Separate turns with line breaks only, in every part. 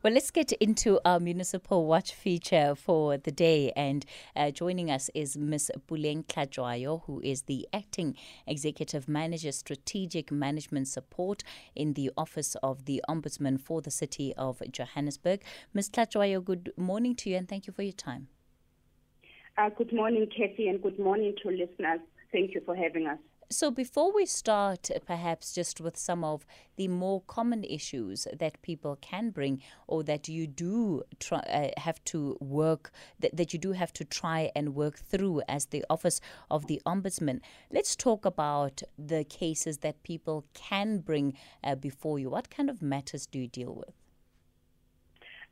Well, let's get into our Municipal Watch feature for the day. And uh, joining us is Ms. Puleng Hlatshwayo, who is the Acting Executive Manager, Strategic Management Support in the Office of the Ombudsman for the City of Johannesburg. Ms. Hlatshwayo, good morning to you and thank you for your time.
Uh, good morning, Kathy, and good morning to listeners. Thank you for having us.
So, before we start, perhaps just with some of the more common issues that people can bring, or that you do try, uh, have to work, that, that you do have to try and work through as the Office of the Ombudsman, let's talk about the cases that people can bring uh, before you. What kind of matters do you deal with?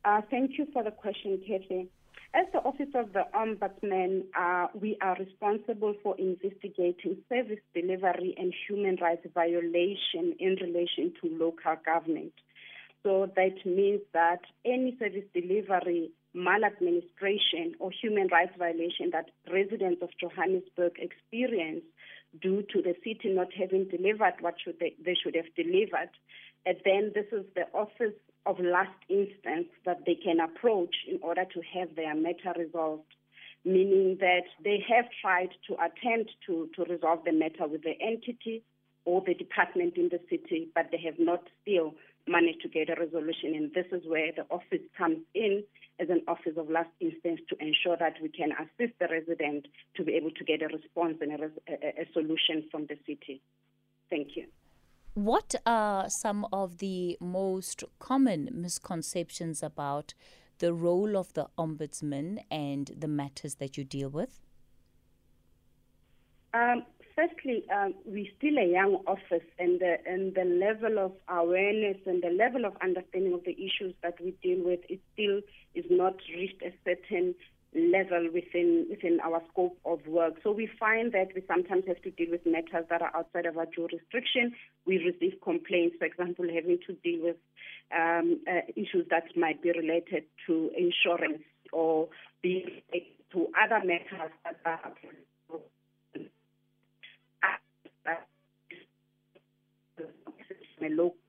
Uh, thank you for the question, Kathy. As the Office of the Ombudsman, uh, we are responsible for investigating service delivery and human rights violation in relation to local government. So that means that any service delivery, maladministration, or human rights violation that residents of Johannesburg experience due to the city not having delivered what should they, they should have delivered, and then this is the office of last instance that they can approach in order to have their matter resolved, meaning that they have tried to attempt to, to resolve the matter with the entity or the department in the city, but they have not still managed to get a resolution. And this is where the office comes in as an office of last instance to ensure that we can assist the resident to be able to get a response and a, a, a solution from the city. Thank you.
What are some of the most common misconceptions about the role of the ombudsman and the matters that you deal with?
Um, firstly, um, we're still a young office, and the, and the level of awareness and the level of understanding of the issues that we deal with is still is not reached a certain level within within our scope of work. So we find that we sometimes have to deal with matters that are outside of our jurisdiction. We receive complaints, for example, having to deal with um, uh, issues that might be related to insurance or be to other matters that are local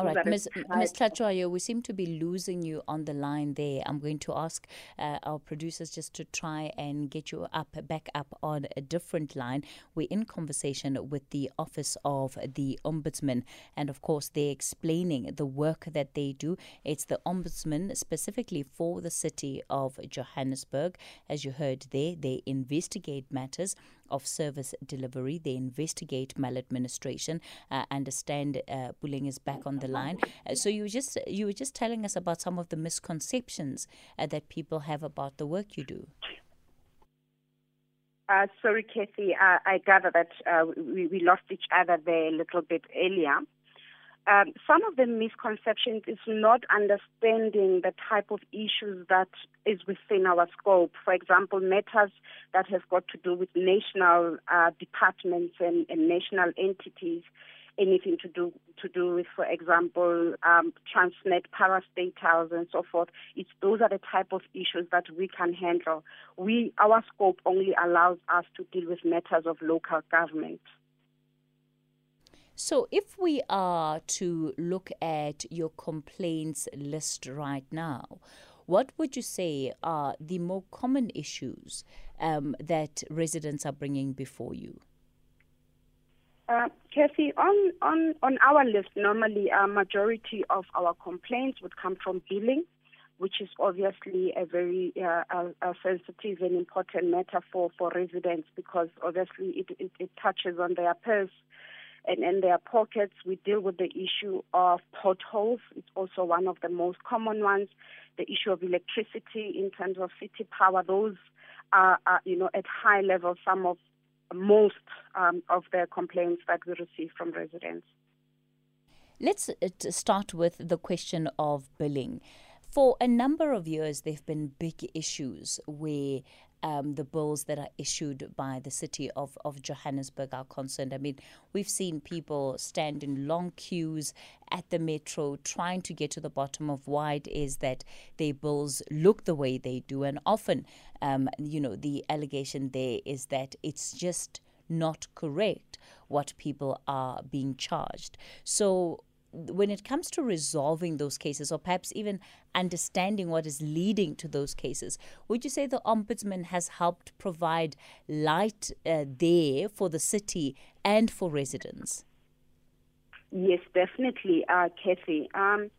all right, Ms. Ms. Hlatshwayo, we seem to be losing you on the line there. I'm going to ask uh, our producers just to try and get you up, back up on a different line. We're in conversation with the Office of the Ombudsman, and of course, they're explaining the work that they do. It's the Ombudsman specifically for the city of Johannesburg. As you heard there, they investigate matters of service delivery. They investigate maladministration. Uh, understand uh, Puleng is back on the line. Uh, so you were just you were just telling us about some of the misconceptions that people have about the work you do.
Uh, sorry, Kathy. Uh, I gather that uh, we, we lost each other there a little bit earlier. Um, some of the misconceptions is not understanding the type of issues that is within our scope. For example, matters that have got to do with national uh, departments and, and, national entities, anything to do to do with, for example, um, Transnet, parastatals, and so forth. It's those are the type of issues that we can handle. We our scope only allows us to deal with matters of local government.
So, if we are to look at your complaints list right now, what would you say are the more common issues um, that residents are bringing before you?
Uh, Kathy, on, on, on our list, normally a majority of our complaints would come from billing, which is obviously a very uh, a, a sensitive and important matter for, for residents because obviously it, it, it touches on their purse and in their pockets. We deal with the issue of potholes. It's also one of the most common ones. The issue of electricity in terms of city power. Those are, are you know, at high level. Some of most um, of the complaints that we receive from residents.
Let's uh, start with the question of billing. For a number of years, there have been big issues where um, the bills that are issued by the city of, of Johannesburg are concerned. I mean, we've seen people stand in long queues at the metro trying to get to the bottom of why it is that their bills look the way they do. And often, um, you know, the allegation there is that it's just not correct what people are being charged. So, when it comes to resolving those cases, or perhaps even understanding what is leading to those cases, would you say the Ombudsman has helped provide light uh, there for the city and for residents?
Yes, definitely, uh, Kathy. Um,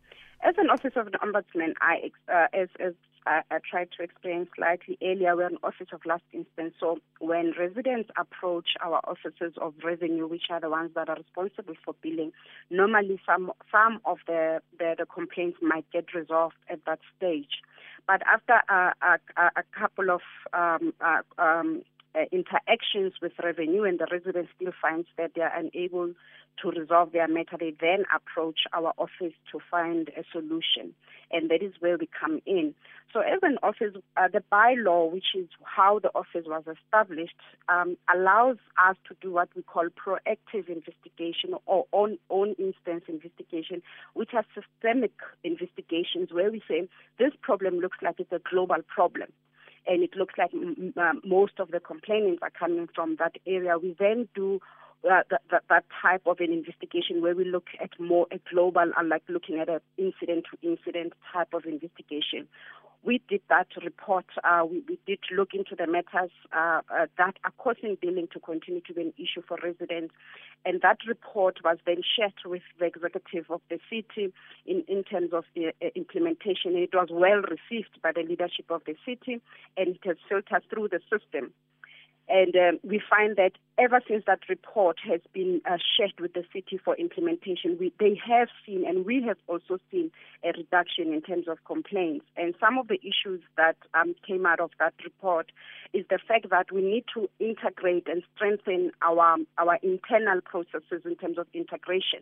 as an officer of the Ombudsman, I, uh, as, as I, I, tried to explain slightly earlier, we're an office of last instance. So when residents approach our offices of revenue, which are the ones that are responsible for billing, normally some some of the, the, the complaints might get resolved at that stage. But after a, a, a couple of um, uh, um, uh, interactions with revenue and the resident still finds that they are unable to resolve their matter, they then approach our office to find a solution. And that is where we come in. So, as an office, uh, the bylaw, which is how the office was established, um, allows us to do what we call proactive investigation or on, on instance investigation, which are systemic investigations where we say this problem looks like it's a global problem and it looks like m- m- most of the complainants are coming from that area. We then do uh, that, that, that, type of an investigation where we look at more a global, uh, unlike looking at an incident to incident type of investigation. We did that report. Uh, we, we, did look into the matters uh, uh, that are causing billing to continue to be an issue for residents. And that report was then shared with the executive of the city in, in terms of the uh, implementation. It was well received by the leadership of the city and it has filtered through the system. And um, we find that ever since that report has been uh, shared with the city for implementation, we, they have seen and we have also seen a reduction in terms of complaints. And some of the issues that um, came out of that report is the fact that we need to integrate and strengthen our, our internal processes in terms of integration.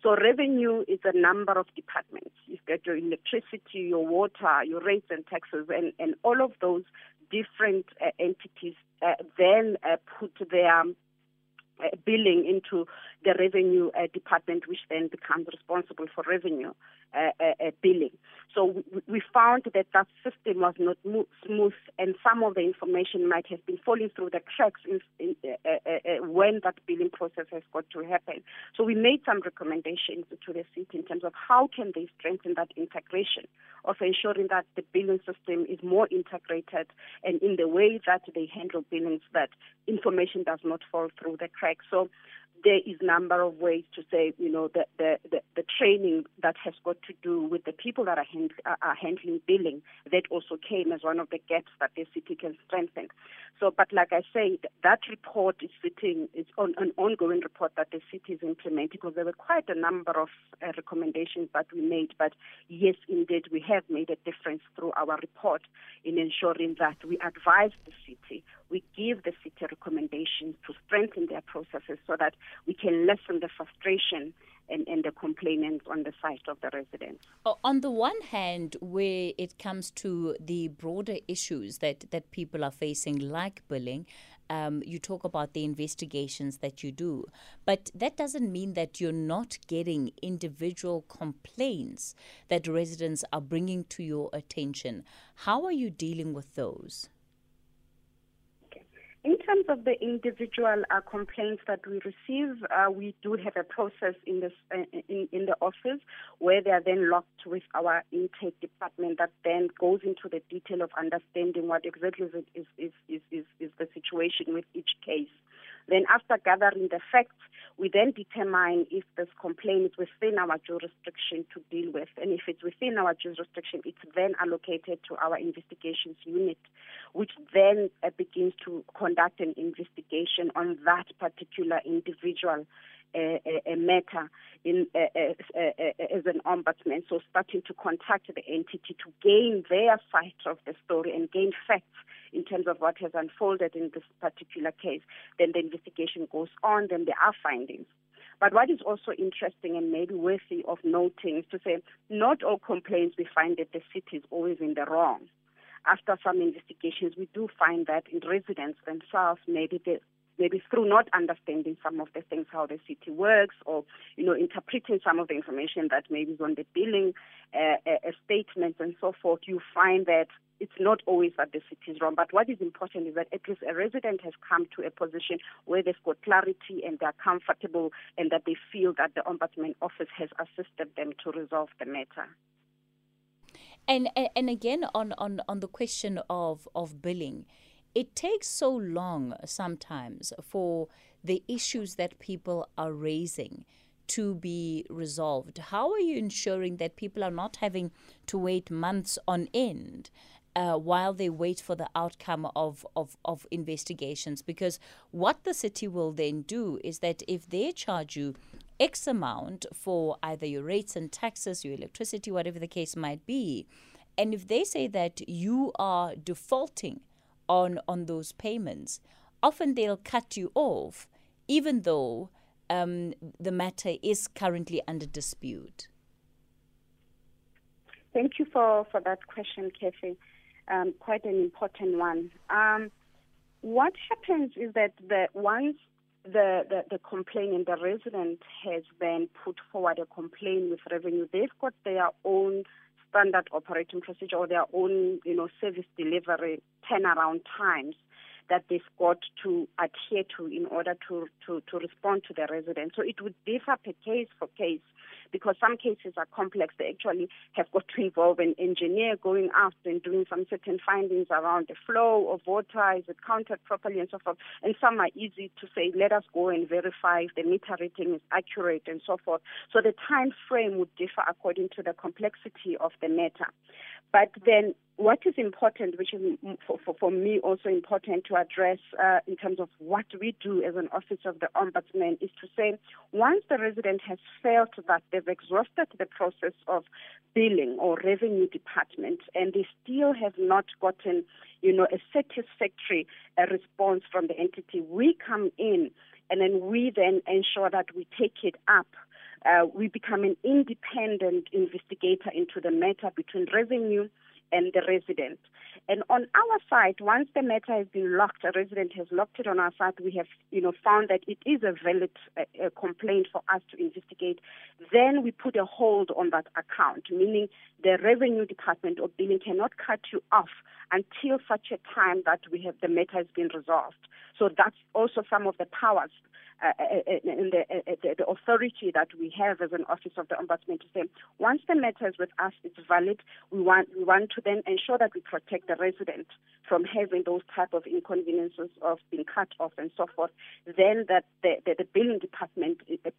So revenue is a number of departments. You've got your electricity, your water, your rates and taxes, and, and all of those different uh, entities uh, then uh, put their billing into the revenue uh, department, which then becomes responsible for revenue uh, uh, billing. So we, we, found that that system was not mo- smooth, and some of the information might have been falling through the cracks in, in, when that billing process has got to happen. So we made some recommendations to the city in terms of how can they strengthen that integration of ensuring that the billing system is more integrated and in the way that they handle billings that information does not fall through the cracks. So there is a number of ways to say, you know, the, the, the, the, training that has got to do with the people that are, hand, are handling billing, that also came as one of the gaps that the city can strengthen. So, but like I said, that report is sitting, it's on an ongoing report that the city is implementing because there were quite a number of uh, recommendations that we made. But yes, indeed, we have made a difference through our report in ensuring that we advise the city, we give the city recommendations to strengthen their processes so that we can lessen the frustration and, and the complainants on the side of the residents.
On the one hand, where it comes to the broader issues that, that people are facing, like bullying, um, you talk about the investigations that you do, but that doesn't mean that you're not getting individual complaints that residents are bringing to your attention. How are you dealing with those?
In terms of the individual uh, complaints that we receive, uh, we do have a process in, this, uh, in, in the office where they are then locked with our intake department that then goes into the detail of understanding what exactly is, is, is, is, is the situation with each case. Then after gathering the facts, we then determine if this complaint is within our jurisdiction to deal with. And if it's within our jurisdiction, it's then allocated to our investigations unit, which then uh, begins to conduct an investigation on that particular individual a, a, matter in as an ombudsman. So starting to contact the entity to gain their side of the story and gain facts in terms of what has unfolded in this particular case. Then the investigation goes on. Then there are findings. But what is also interesting and maybe worthy of noting is to say not all complaints we find that the city is always in the wrong. After some investigations, we do find that in residents themselves, maybe they maybe through not understanding some of the things, how the city works, or, you know, interpreting some of the information that maybe is on the billing uh, uh, statements and so forth, you find that it's not always that the city is wrong. But what is important is that at least a resident has come to a position where they've got clarity and they're comfortable and that they feel that the Ombudsman office has assisted them to resolve the matter.
And, and again on, on, on the question of, of billing, it takes so long sometimes for the issues that people are raising to be resolved. How are you ensuring that people are not having to wait months on end uh, while they wait for the outcome of, of, of investigations? Because what the city will then do is that if they charge you X amount for either your rates and taxes, your electricity, whatever the case might be, and if they say that you are defaulting on on those payments, often they'll cut you off, even though um, the matter is currently under dispute.
Thank you for, for that question, Kathy. Um, quite an important one. Um, what happens is that the once the, the, the complainant, the resident, has then put forward a complaint with revenue, they've got their own standard operating procedure or their own, you know, service delivery turnaround times that they've got to adhere to in order to, to, to respond to the resident. So it would differ per case for case because some cases are complex. They actually have got to involve an engineer going out and doing some certain findings around the flow of water, is it counted properly, and so forth. And some are easy to say, let us go and verify if the meter reading is accurate and so forth. So the time frame would differ according to the complexity of the matter. But then what is important, which is for, for, for me also important to address uh, in terms of what we do as an office of the ombudsman, is to say once the resident has felt that they've exhausted the process of billing or revenue department and they still have not gotten, you know, a satisfactory uh, response from the entity, we come in and then we then ensure that we take it up uh, we become an independent investigator into the matter between revenue and the resident. And on our side, once the matter has been locked, a resident has locked it on our side, we have, you know, found that it is a valid uh, uh, complaint for us to investigate. Then we put a hold on that account, meaning the revenue department or billing cannot cut you off until such a time that we have the matter has been resolved. So that's also some of the powers uh, uh, uh, the, the, authority that we have as an office of the ombudsman to say once the matter is with us, it's valid. We want we want to then ensure that we protect the resident from having those type of inconveniences of being cut off and so forth. Then that the, the, the billing department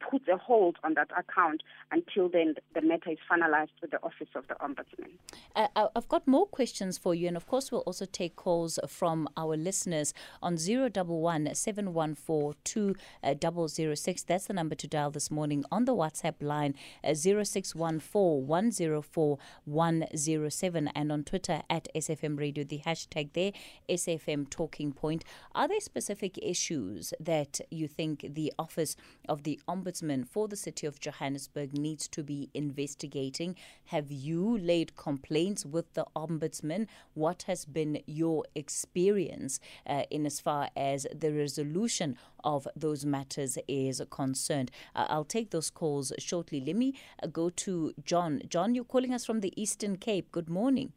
puts a hold on that account until then the matter is finalized with the office of the ombudsman.
Uh, I've got more questions for you, and of course we'll also take calls from our listeners on zero double one seven one four two. 006. That's the number to dial this morning on the WhatsApp line uh, 0614 104 107 and on Twitter at SAFM Radio, the hashtag there, SAFM Talking Point. Are there specific issues that you think the Office of the Ombudsman for the City of Johannesburg needs to be investigating? Have you laid complaints with the Ombudsman? What has been your experience uh, in as far as the resolution of those matters is concerned. Uh, I'll take those calls shortly. Let me uh, go to John. John, you're calling us from the Eastern Cape. Good morning.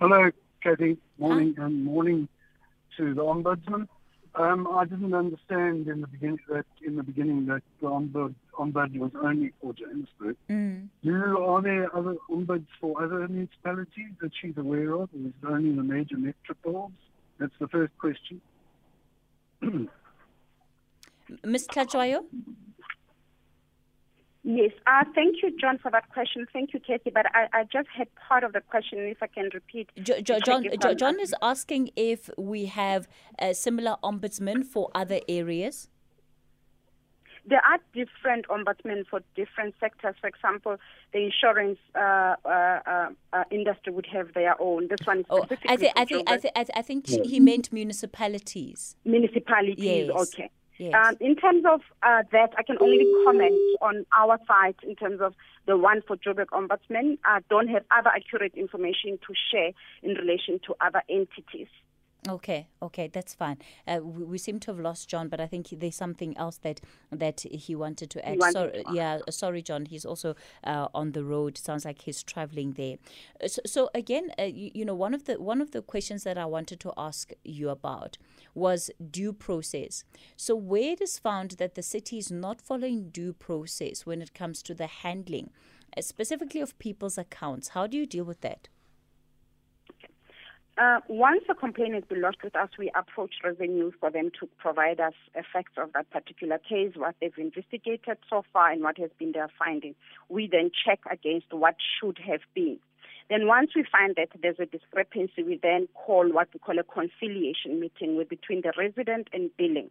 Hello, Kathy. Morning Hi. and morning to the ombudsman. Um, I didn't understand in the beginning that in the beginning that the ombud, ombud was only for Johannesburg. Mm. Do, are there other ombuds for other municipalities that she's aware of, or is it only the major metropoles? That's the first question.
Ms. Hlatshwayo?
Yes. Uh, thank you, John, for that question. Thank you, Kathy. But I, I just had part of the question, if I can repeat.
Jo- jo- John, jo- John is asking if we have a similar ombudsman for other areas.
There are different ombudsmen for different sectors. For example, the insurance uh, uh, uh, industry would have their own. This one is oh, I, th-
I think I, th- I, th- I think he meant municipalities.
Municipalities, yes. okay. Yes. Um, in terms of uh, that, I can only comment on our side in terms of the one for Joburg Ombudsman. I don't have other accurate information to share in relation to other entities.
Okay, okay, that's fine. Uh, we, we, seem to have lost John, but I think there's something else that that he wanted to add. So, yeah, sorry, John. He's also uh, on the road. Sounds like he's traveling there. Uh, so, so again, uh, you, you, know, one of the one of the questions that I wanted to ask you about was due process. So, where it is found that the city is not following due process when it comes to the handling, uh, specifically of people's accounts, how do you deal with that?
Uh, once a complaint has been lodged with us, we approach revenue for them to provide us effects of that particular case, what they've investigated so far, and what has been their finding. We then check against what should have been. Then once we find that there's a discrepancy, we then call what we call a conciliation meeting between the resident and billing,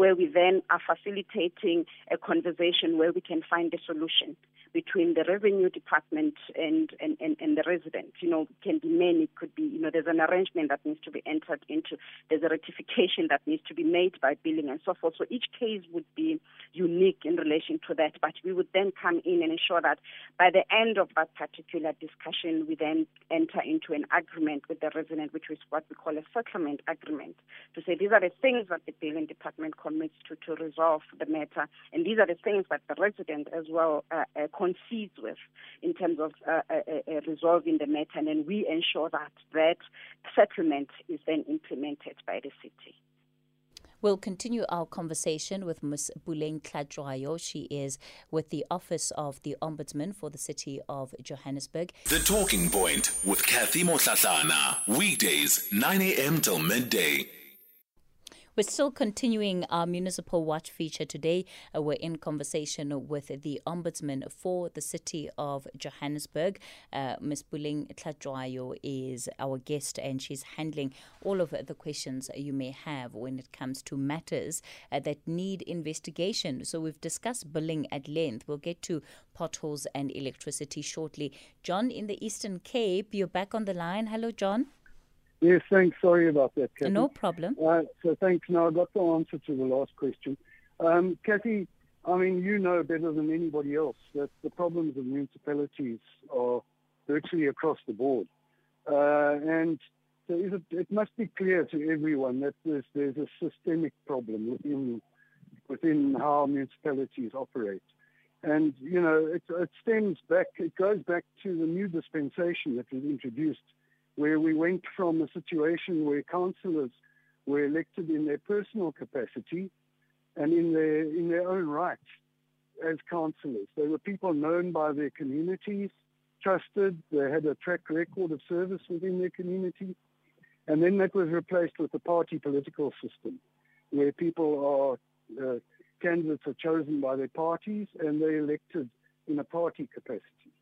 where we then are facilitating a conversation where we can find a solution between the revenue department and, and, and, and the resident. You know, it can be many, it could be, you know, there's an arrangement that needs to be entered into, there's a rectification that needs to be made by billing and so forth. So each case would be unique in relation to that, but we would then come in and ensure that by the end of that particular discussion, we then enter into an agreement with the resident, which is what we call a settlement agreement, to say these are the things that the billing department commits to to resolve the matter, and these are the things that the resident as well uh, uh, concedes with in terms of uh, uh, uh, resolving the matter, and then we ensure that that settlement is then implemented by the city.
We'll continue our conversation with Ms. Puleng Hlatshwayo. She is with the Office of the Ombudsman for the City of Johannesburg.
The Talking Point with Kathy Motlatlana. Weekdays, 9 a.m. till midday.
We're still continuing our Municipal Watch feature today. Uh, we're in conversation with the Ombudsman for the City of Johannesburg. Uh, Ms. Puleng Hlatshwayo is our guest, and she's handling all of the questions you may have when it comes to matters uh, that need investigation. So we've discussed billing at length. We'll get to potholes and electricity shortly. John in the Eastern Cape, you're back on the line. Hello, John.
Yes, thanks. Sorry about that, Kathy.
No problem.
Uh, so thanks. Now I got the answer to the last question. Um, Kathy, I mean, you know better than anybody else that the problems of municipalities are virtually across the board. Uh, and so it, it, must be clear to everyone that there's, there's a systemic problem within, within how municipalities operate. And, you know, it, it stems back, it goes back to the new dispensation that was introduced where we went from a situation where councillors were elected in their personal capacity and in their in their own right as councillors. They were people known by their communities, trusted, they had a track record of service within their community. And then that was replaced with the party political system, where people are uh, candidates are chosen by their parties and they're elected in a party capacity.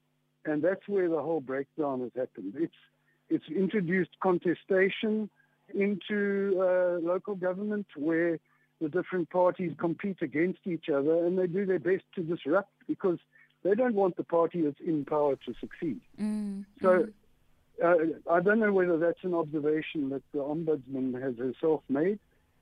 And that's where the whole breakdown has happened. It's it's introduced contestation into uh, local government where the different parties compete against each other and they do their best to disrupt because they don't want the party that's in power to succeed. Mm. So uh, I don't know whether that's an observation that the ombudsman has herself made,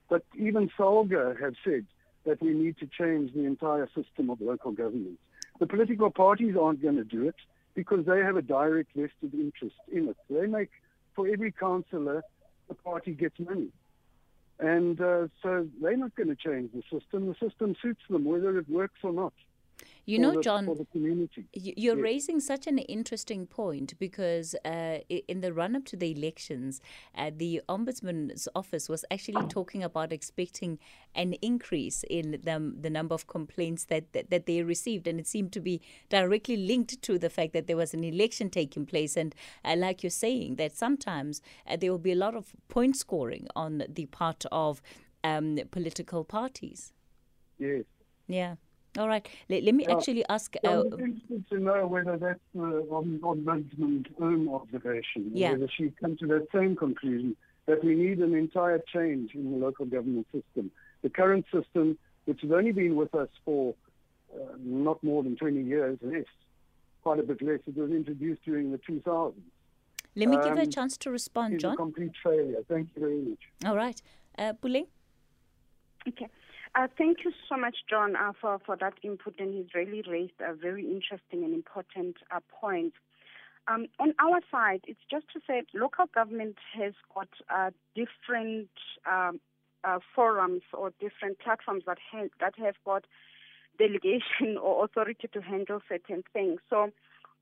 but even SALGA have said that we need to change the entire system of local government. The political parties aren't going to do it because they have a direct vested interest in it. They make, for every councillor, the party gets money. And uh, so they're not going to change the system. The system suits them, whether it works or not.
You know, the, John, you're yes. raising such an interesting point because uh, in the run up to the elections, uh, the Ombudsman's office was actually talking about expecting an increase in the, the number of complaints that, that, that, they received. And it seemed to be directly linked to the fact that there was an election taking place. And uh, like you're saying, that sometimes uh, there will be a lot of point scoring on the part of um, political parties.
Yes.
Yeah. All right. Let, let me actually ask. Uh,
I'm interested to know whether that's the ombudsman's own observation, yeah. whether she come to that same conclusion that we need an entire change in the local government system. The current system, which has only been with us for uh, not more than 20 years, less, quite a bit less, it was introduced during the 2000s.
Let me um, give her a um, chance to respond, John.
a complete failure. Thank you very much.
All right. Uh, Puleng?
Okay. Uh, thank you so much, John, uh, for, for that input, and he's really raised a very interesting and important uh, point. Um, on our side, it's just to say local government has got uh, different um, uh, forums or different platforms that have, that have got delegation or authority to handle certain things. So,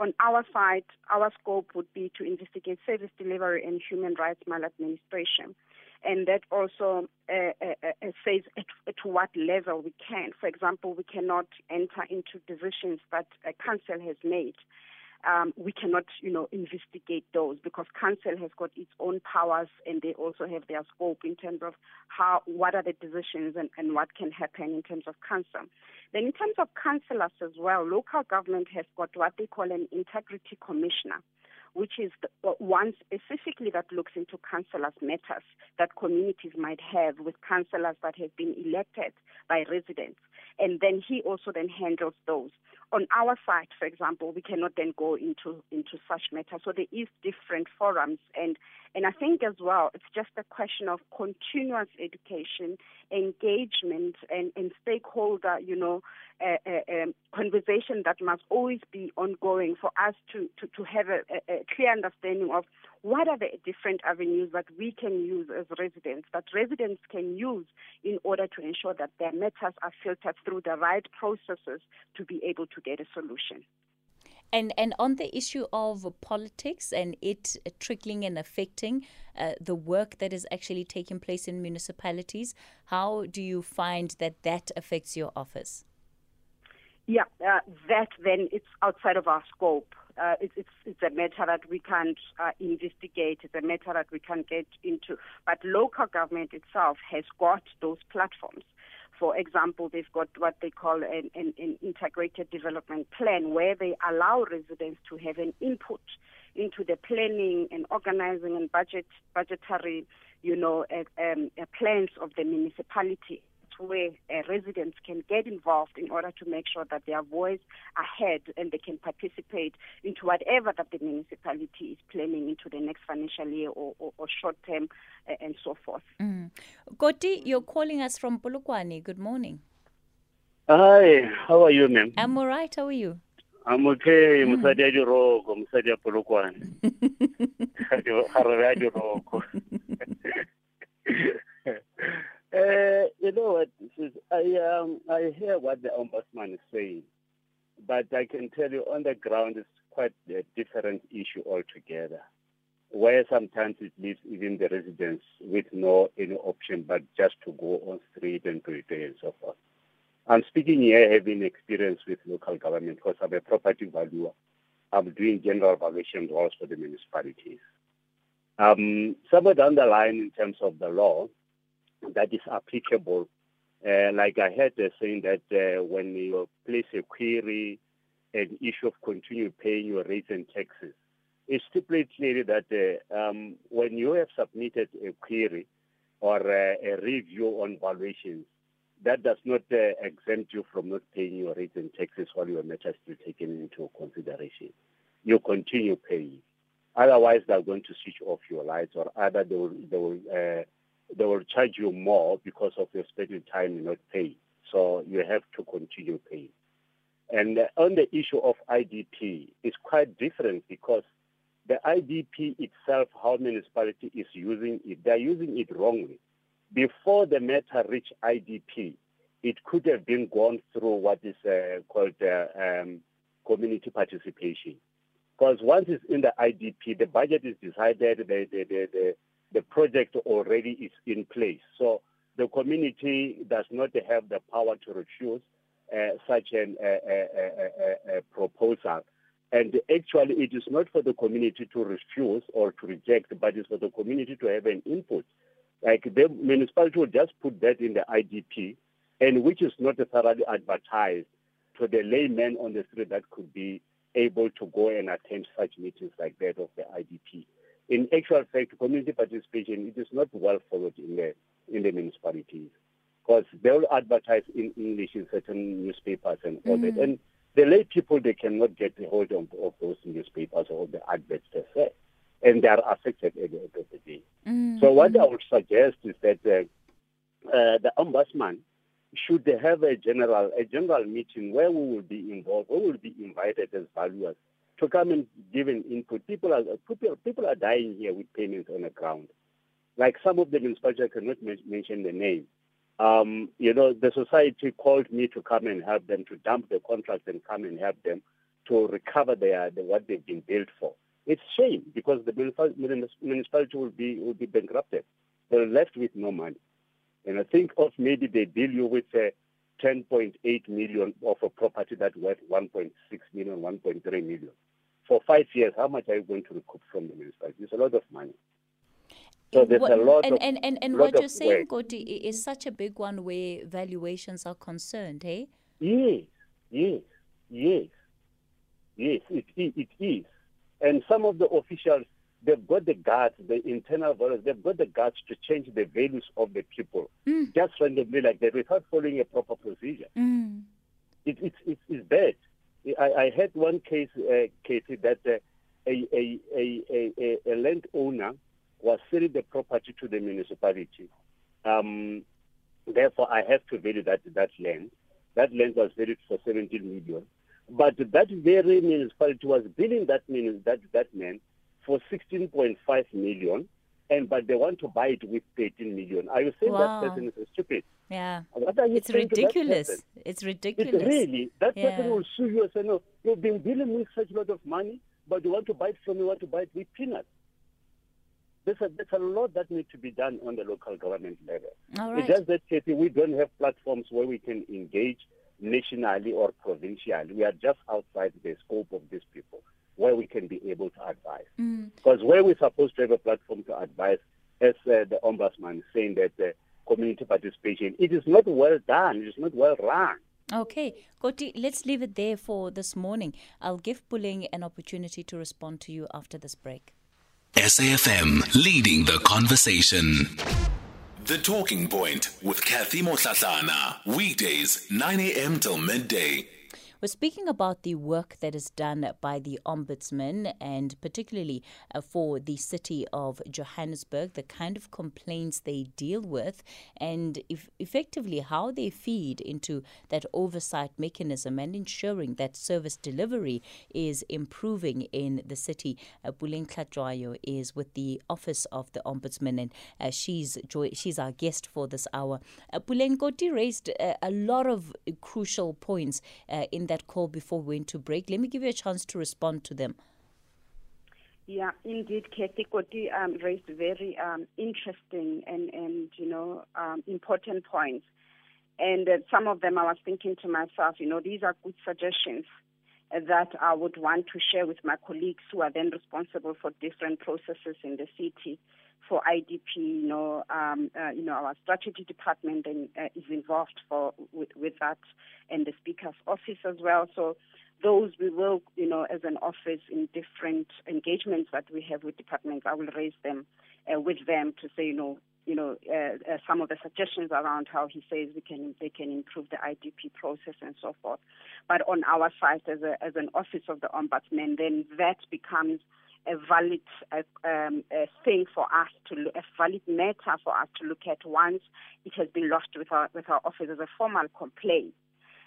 on our side, our scope would be to investigate service delivery and human rights maladministration. And that also uh, uh, says at, at, what level we can. For example, we cannot enter into decisions that council has made um, we cannot, you know, investigate those because council has got its own powers and they also have their scope in terms of how, what are the decisions and, and what can happen in terms of council. Then in terms of councillors as well, local government has got what they call an integrity commissioner which is the, uh, one specifically that looks into councillors' matters that communities might have with councillors that have been elected by residents. And then he also then handles those on our side, for example, we cannot then go into into such matters. So there is different forums, and and I think as well, it's just a question of continuous education, engagement, and and stakeholder, you know, uh, uh, um, conversation that must always be ongoing for us to to, to have a, a clear understanding of what are the different avenues that we can use as residents, that residents can use in order to ensure that their matters are filtered through the right processes to be able to get a solution.
And and on the issue of politics and it trickling and affecting uh, the work that is actually taking place in municipalities, how do you find that that affects your office?
Yeah, uh, that then it's outside of our scope uh, it's, it's, it's a matter that we can't uh, investigate. It's a matter that we can't get into. But local government itself has got those platforms. For example, they've got what they call an, an, an integrated development plan, where they allow residents to have an input into the planning and organizing and budget budgetary, you know, uh, um, uh, plans of the municipality where uh, residents can get involved in order to make sure that their voice are heard and they can participate into whatever that the municipality is planning into the next financial year or, or, or short term uh, and so forth.
Mm. Goti, you're calling us from Polokwane. Good morning.
Hi, how are you, ma'am?
I'm all right. How are you?
I'm okay. Mm. Musadi ya diroko, musadi ya Polokwane. Harare ya diroko. Uh, you know what? I um, I hear what the ombudsman is saying, but I can tell you on the ground it's quite a different issue altogether. Where sometimes it leaves even the residents with no any option but just to go on street and prepare and so forth. I'm speaking here having experience with local government because I'm a property valuer. I'm doing general valuation roles for the municipalities. Um, somewhere down the line, in terms of the law, that is applicable. Uh, like I heard uh, saying that uh, when you place a query, an issue of continue paying your rates and taxes, it stipulates clearly that uh, um, when you have submitted a query or uh, a review on valuations, that does not uh, exempt you from not paying your rates and taxes while your matter is still taken into consideration. You continue paying. Otherwise, they're going to switch off your lights, or either they will, they will they will charge you more because of your spending time not paying. So you have to continue paying. And on the issue of IDP, it's quite different because the IDP itself, how municipality is using it, they're using it wrongly. Before the matter reached IDP, it could have been gone through what is uh, called uh, um, community participation. Because once it's in the IDP, the budget is decided, the, the, the, the project already is in place. So the community does not have the power to refuse uh, such an uh, uh, proposal. And actually, it is not for the community to refuse or to reject, but it's for the community to have an input. Like the municipality will just put that in the IDP, and which is not thoroughly advertised to the layman on the street that could be able to go and attend such meetings like that of the IDP in actual fact, community participation it is not well followed in the in the municipalities because they will advertise in English in certain newspapers and all mm-hmm. that, and the lay people they cannot get a hold of, of those newspapers or the adverts they se, and they are affected at the end of the day. Mm-hmm. So what I would suggest is that uh, uh, the ombudsman should have a general a general meeting where we will be involved, we will be invited as valuers to come and give an input. People are people, people are dying here with payments on the ground. Like some of the municipalities, I cannot mention the name. Um, you know, the society called me to come and help them to dump the contracts and come and help them to recover their the, what they've been built for. It's shame because the municipality will be will be bankrupted. They're left with no money. And I think of maybe they deal you with uh, 10.8 million of a property that worth 1.6 million, 1.3 million. For five years, how much are you going to recoup from the municipality? It's a lot of money.
So there's what, a lot and, of, and, and, and what you're saying, Koti, is such a big one where valuations are concerned, hey?
Yes, yes, yes, yes, it, it is. And some of the officials, they've got the guts, the internal values, they've got the guts to change the values of the people mm. just randomly like that without following a proper procedure.
Mm.
It, it, it, it's bad. I, I had one case, uh, Katie, that uh, a, a, a, a, a landowner was selling the property to the municipality. Um, therefore, I have to value that, that land. That land was valued for 17 million. But that very municipality was billing that, that, that man for 16.5 million, and but they want to buy it with 13 million. Are you saying wow. that person is stupid?
Yeah.
What are you
it's ridiculous. It's ridiculous.
It's really. That yeah. person will sue you and say, no, you've been dealing with such a lot of money, but you want to buy it from me, you want to buy it with peanuts. There's a, there's a lot that needs to be done on the local government level.
All right.
It's just that, Katie, we don't have platforms where we can engage nationally or provincially. We are just outside the scope of people where we can be able to advise.
Mm.
Because where we're supposed to have a platform to advise, as uh, the ombudsman is saying that uh, community participation, it is not well done, it is not well run.
Okay, Koti, let's leave it there for this morning. I'll give Puleng an opportunity to respond to you after this break.
SAFM leading the conversation. The Talking Point with Kathy Motlatlana. Weekdays, 9 a.m. till midday.
We're speaking about the work that is done by the Ombudsman and particularly uh, for the city of Johannesburg, the kind of complaints they deal with, and if effectively how they feed into that oversight mechanism and ensuring that service delivery is improving in the city. Uh, Puleng Hlatshwayo is with the Office of the Ombudsman, and uh, she's joy- she's our guest for this hour. Uh, Puleng Koti raised uh, a lot of crucial points uh, in that that call before we went to break. Let me give you a chance to respond to them.
Yeah, indeed, Kathy Koti um, raised very um, interesting and, and you know um, important points. And uh, some of them I was thinking to myself, you know, these are good suggestions that I would want to share with my colleagues who are then responsible for different processes in the city. For IDP, you know, um, uh, you know, our strategy department and, uh, is involved for with, with that, and the speaker's office as well. So those we will, you know, as an office in different engagements that we have with departments, I will raise them uh, with them to say, you know, you know, uh, uh, some of the suggestions around how he says we can they can improve the IDP process and so forth. But on our side, as a, as an office of the ombudsman, then that becomes a valid uh, um, thing for us to a valid matter for us to look at once it has been lodged with our with our office as a formal complaint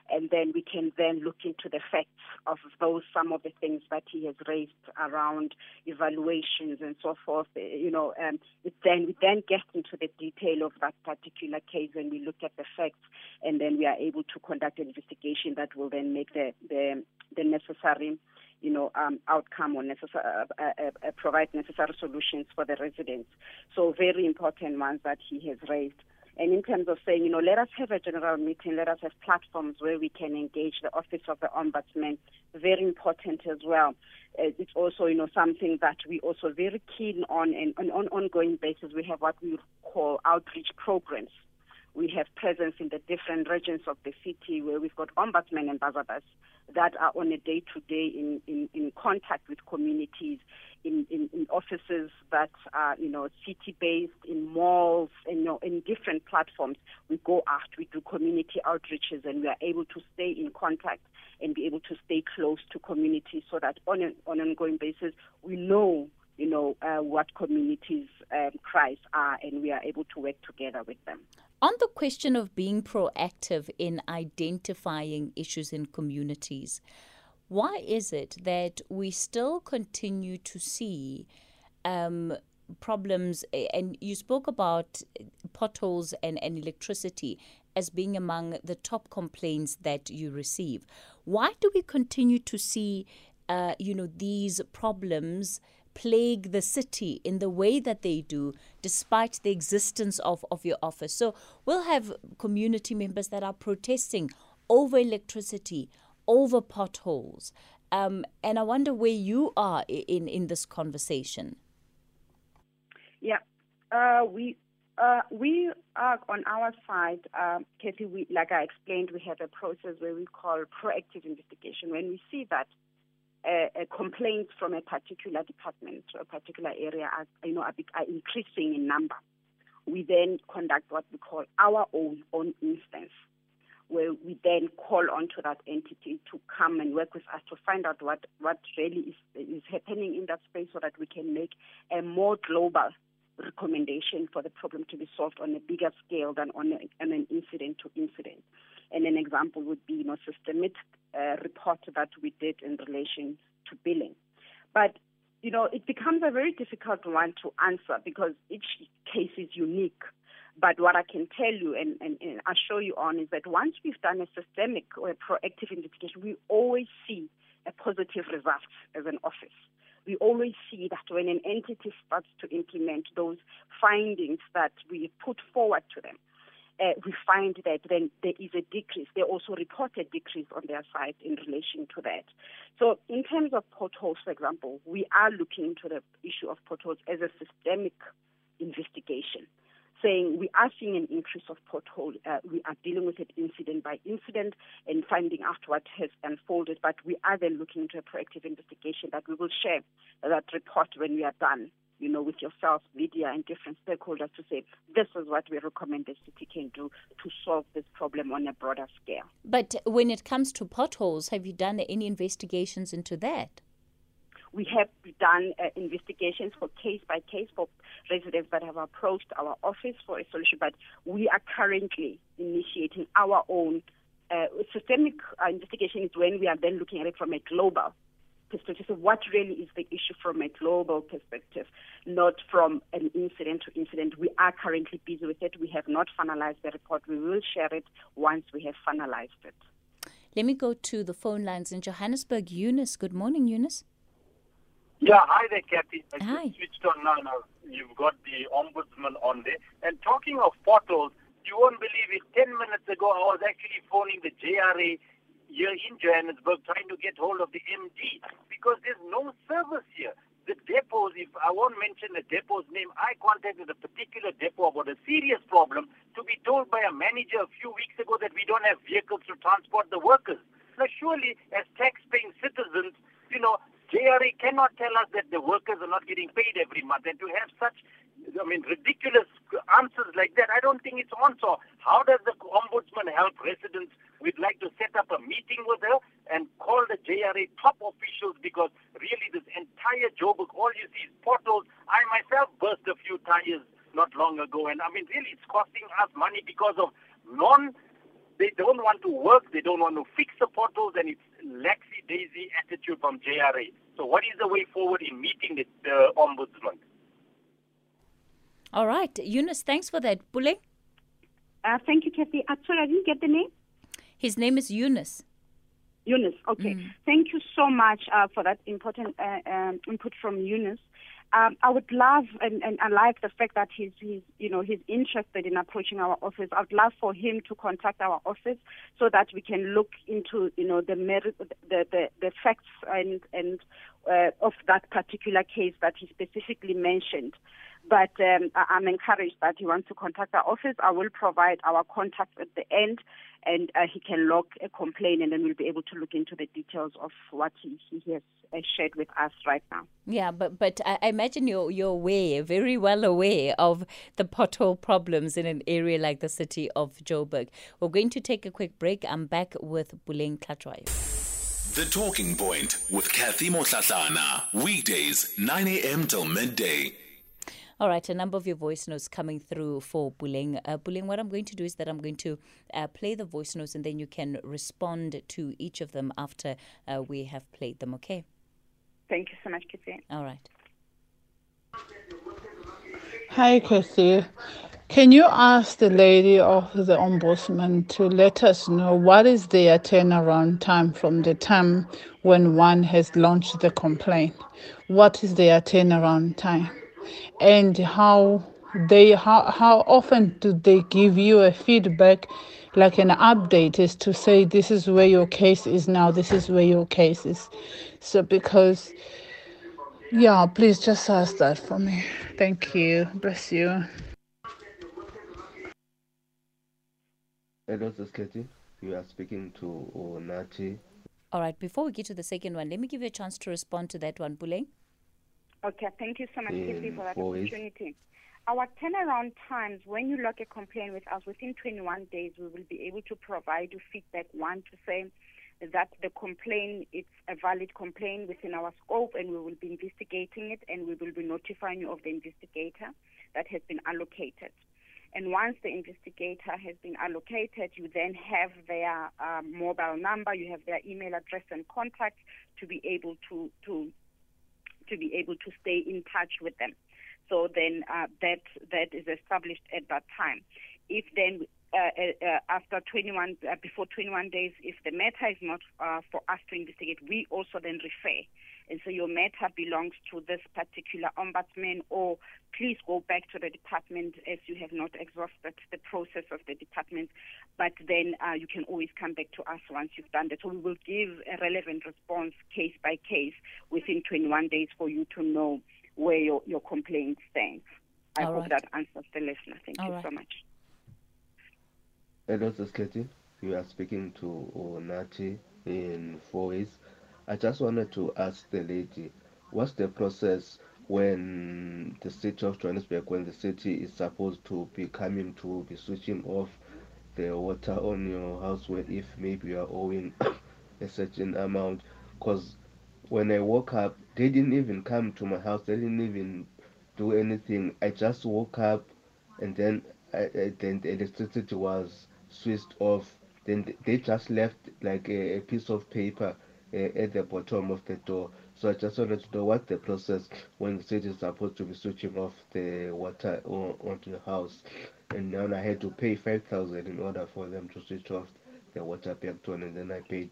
and then we can then look into the facts of those some of the things that he has raised around evaluations and so forth. You know, um, then we then get into the detail of that particular case and we look at the facts, and then we are able to conduct an investigation that will then make the the, the necessary you know, um, outcome or necessary, uh, uh, uh, provide necessary solutions for the residents. So very important ones that he has raised. And in terms of saying, you know, let us have a general meeting, let us have platforms where we can engage the Office of the Ombudsman, very important as well. Uh, it's also, you know, something that we also very keen on and on an ongoing basis. We have what we call outreach programs. We have presence in the different regions of the city where we've got ombudsman ambassadors that are on a day-to-day in, in, in contact with communities, in, in, in offices that are, you know, city-based, in malls, and, you know, in different platforms. We go out, we do community outreaches, and we are able to stay in contact and be able to stay close to communities so that on an, on an ongoing basis, we know you know, uh, what communities' um, cries are, and we are able to work together with them.
On the question of being proactive in identifying issues in communities, why is it that we still continue to see um, problems? And you spoke about potholes and, and electricity as being among the top complaints that you receive. Why do we continue to see, uh, you know, these problems? Plague the city in the way that they do, despite the existence of, of your office. So we'll have community members that are protesting over electricity, over potholes. Um, and I wonder where you are in, in this conversation.
Yeah, uh, we uh, we are on our side, uh, Kathy. We, like I explained, we have a process where we call proactive investigation. When we see that a, a complaint from a particular department or a particular area are, you know, are, are increasing in number, we then conduct what we call our own own instance where we then call on to that entity to come and work with us to find out what, what really is, is happening in that space so that we can make a more global recommendation for the problem to be solved on a bigger scale than on, a, on an incident to incident. And an example would be you know, systemic uh, report that we did in relation to billing. But you know, it becomes a very difficult one to answer because each case is unique. But what I can tell you and, and, and assure you on is that once we've done a systemic or a proactive investigation, we always see a positive result as an office. We always see that when an entity starts to implement those findings that we put forward to them, uh, we find that then there is a decrease. They also report a decrease on their side in relation to that. So, in terms of potholes, for example, we are looking into the issue of potholes as a systemic saying we are seeing an increase of pothole. Uh, we are dealing with it incident by incident and finding out what has unfolded. But we are then looking into a proactive investigation that we will share that report when we are done. You know, with yourself, media, and different stakeholders to say this is what we recommend the city can do to solve this problem on a broader scale.
But when it comes to potholes, have you done any investigations into that?
We have done uh, investigations for case by case for residents that have approached our office for a solution, but we are currently initiating our own uh, systemic uh, investigation is when we are then looking at it from a global perspective. So what really is the issue from a global perspective, not from an incident to incident. We are currently busy with it. We have not finalized the report. We will share it once we have finalized it.
Let me go to the phone lines in Johannesburg. Eunice, good morning, Eunice.
Yeah, hi there, Kathy. I
hi.
just switched on now. Now you've got the ombudsman on there. And talking of portals, you won't believe it. Ten minutes ago, I was actually phoning the JRA here in Johannesburg trying to get hold of the MD because there's no service here. The depots, if I won't mention the depot's name, I contacted a particular depot about a serious problem to be told by a manager a few weeks ago that we don't have vehicles to transport the workers. Now, surely, as tax-paying citizens, JRA cannot tell us that the workers are not getting paid every month. And to have such, I mean, ridiculous answers like that, I don't think it's on. So how does the ombudsman help residents? We'd like to set up a meeting with her and call the JRA top officials because really this entire Joburg, all you see is portals. I myself burst a few tires not long ago. And I mean, really, it's costing us money because of non they don't want to work, they don't want to fix the potholes, and it's laxy daisy attitude from JRA. So, what is the way forward in meeting the, the ombudsman?
All right, Eunice, thanks for that. Pule?
Uh, thank you, Kathy. Actually, I didn't get the name.
His name is Eunice.
Eunice, okay. Mm. Thank you so much uh, for that important uh, um, input from Eunice. Um, I would love, and, and I like the fact that he's, he's, you know, he's interested in approaching our office. I'd love for him to contact our office so that we can look into, you know, the merit, the, the, the facts and, and uh, of that particular case that he specifically mentioned. But um, I'm encouraged that he wants to contact our office. I will provide our contact at the end, and uh, he can log a complaint, and then we'll be able to look into the details of what he, he has uh, shared with us right now.
Yeah, but but I imagine you're you're aware, very well aware of the pothole problems in an area like the city of Joburg. We're going to take a quick break. I'm back with Puleng Hlatshwayo.
The Talking Point with Kathy Motlatlana. Weekdays, 9 a.m. till midday.
All right, a number of your voice notes coming through for Puleng. Uh, Puleng, what I'm going to do is that I'm going to uh, play the voice notes and then you can respond to each of them after uh, we have played them, okay?
Thank you so much, Kitty.
All right.
Hi, Chrissy. Can you ask the lady of the ombudsman to let us know what is their turnaround time from the time when one has launched the complaint? What is their turnaround time? And how they how, how often do they give you a feedback like an update is to say this is where your case is now, this is where your case is. So because yeah, please just ask that for me. Thank you. Bless you.
Hello, this Katie. You are speaking to Onati.
All right, before we get to the second one, let me give you a chance to respond to that one, Puleng.
Okay, thank you so much, Kitty, for that opportunity. Our turnaround times, when you log a complaint with us, within 21 days, we will be able to provide you feedback. One, to say that the complaint it's a valid complaint within our scope, and we will be investigating it, and we will be notifying you of the investigator that has been allocated. And once the investigator has been allocated, you then have their um, mobile number, you have their email address and contact to be able to to to be able to stay in touch with them. So then uh, that that is established at that time. If then uh, uh, uh, after 21 uh, before 21 days, if the matter is not for us to investigate, we also then refer. And so your matter belongs to this particular ombudsman, or please go back to the department as you have not exhausted the process of the department. But then uh, you can always come back to us once you've done that. So we will give a relevant response case by case within 21 days for you to know where your, your complaint stands. I
All
hope
right.
that answers the listener. Thank
All
you
right.
so much.
Hello, this is Katie. You are speaking to Onati in Fourways. I just wanted to ask the lady, what's the process when the city of Johannesburg, when the city is supposed to be coming to be switching off the water on your house, where if maybe you are owing a certain amount? Because when I woke up, they didn't even come to my house. They didn't even do anything. I just woke up, and then I, I, then the electricity was switched off. Then they just left like a, a piece of paper at the bottom of the door. So I just wanted to know what the process when the city is supposed to be switching off the water on, onto the house, and then I had to pay five thousand in order for them to switch off the water back to, and then I paid.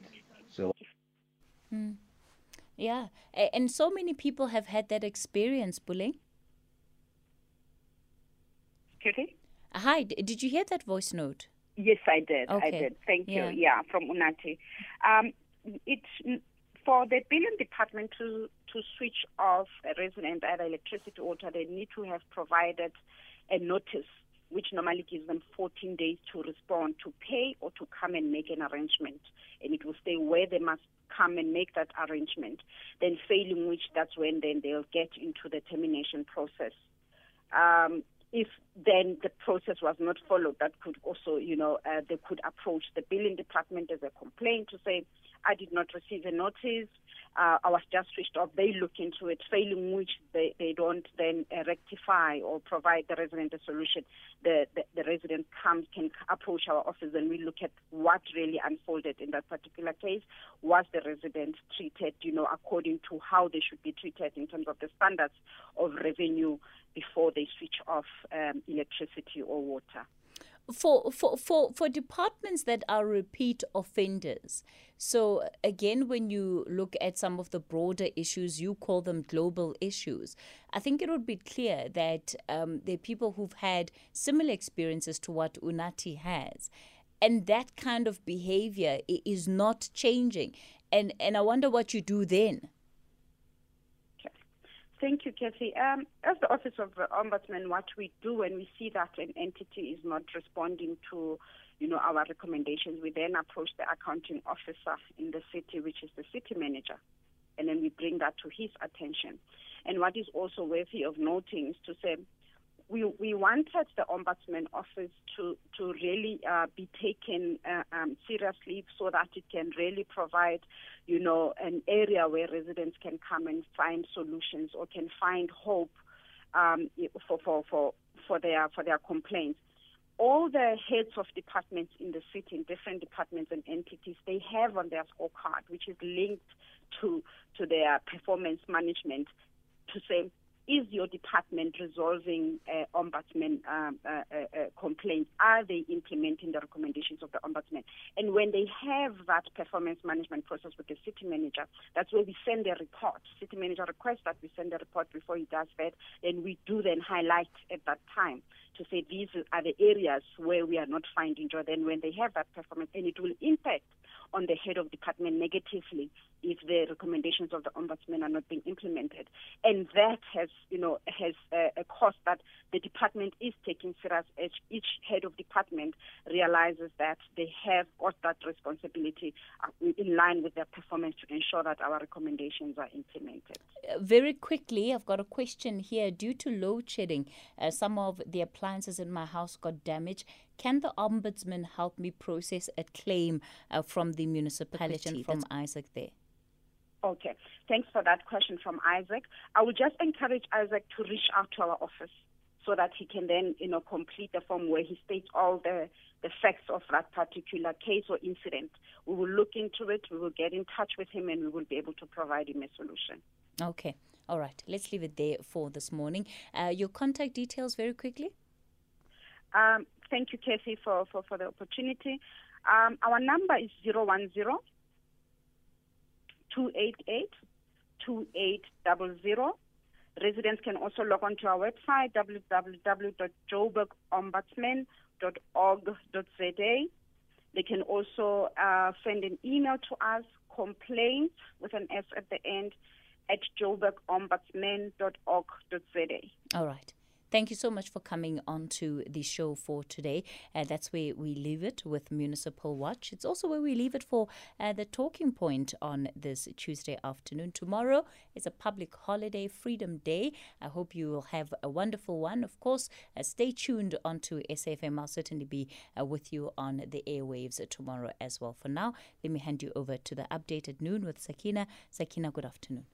So
Yeah, and so many people have had that experience, Puleng.
Kitty?
Hi, d- did you hear that voice note?
Yes, I did. I
Okay.
did. Thank
Yeah.
you. Yeah, from Unati. Um, it's for the billing department to to switch off a resident either electricity or water. They need to have provided a notice, which normally gives them 14 days to respond, to pay, or to come and make an arrangement, and it will stay where they must come and make that arrangement. Then, failing which, that's when then they'll get into the termination process um, if then the process was not followed, that could also, you know, uh, they could approach the billing department as a complaint to say, I did not receive a notice, uh, I was just switched off. They look into it, failing which they, they don't then uh, rectify or provide the resident a solution. The, the, the resident comes, can approach our office and we look at what really unfolded in that particular case. Was the resident treated, you know, according to how they should be treated in terms of the standards of revenue before they switch off um, electricity or water.
for for for for departments that are repeat offenders so again when you look at some of the broader issues you call them global issues i think it would be clear that um, there are people who've had similar experiences to what unati has. And that kind of behavior is not changing. And and i wonder what you do then
Thank you, Kathy. Um, as the Office of the Ombudsman, what we do when we see that an entity is not responding to, you know, our recommendations, we then approach the accounting officer in the city, which is the city manager, and then we bring that to his attention. And what is also worthy of noting is to say we we wanted the ombudsman office to to really uh, be taken uh, um, seriously so that it can really provide you know an area where residents can come and find solutions or can find hope um, for, for, for, for, their, for their complaints. All the heads of departments in the city, in different departments and entities, they have on their scorecard, which is linked to to their performance management, to say is your department resolving uh, ombudsman um, uh, uh, complaints? Are they implementing the recommendations of the ombudsman? And when they have that performance management process with the city manager, that's where we send a report. City manager requests that we send a report before he does that, and we do then highlight at that time to say these are the areas where we are not finding joy. Then when they have that performance, and it will impact on the head of department negatively if the recommendations of the ombudsman are not being implemented. And that has, you know, has a, a cost that the department is taking serious as each head of department realizes that they have got that responsibility uh, in line with their performance to ensure that our recommendations are implemented.
Uh, very quickly, I've got a question here. Due to load shedding, uh, some of the appliances in my house got damaged. Can the ombudsman help me process a claim uh, from the municipality? From Isaac there.
Okay, thanks for that question from Isaac. I would just encourage Isaac to reach out to our office so that he can then, you know, complete the form where he states all the, the facts of that particular case or incident. We will look into it, we will get in touch with him, and we will be able to provide him a solution.
Okay, all right. Let's leave it there for this morning. Uh, your contact details very quickly.
Um, thank you, Kathy, for, for, for the opportunity. Um, our number is 010 288 2800. Residents can also log on to our website www.joburgombudsman.org.za. They can also uh, send an email to us, complaints with an S at the end, at joburgombudsman.org.za.
All right. Thank you so much for coming on to the show for today. Uh, that's where we leave it with Municipal Watch. It's also where we leave it for uh, the talking point on this Tuesday afternoon. Tomorrow is a public holiday, Freedom Day. I hope you will have a wonderful one. Of course, uh, stay tuned onto SAFM. I'll certainly be uh, with you on the airwaves tomorrow as well. For now, let me hand you over to the update at noon with Sakina. Sakina, good afternoon.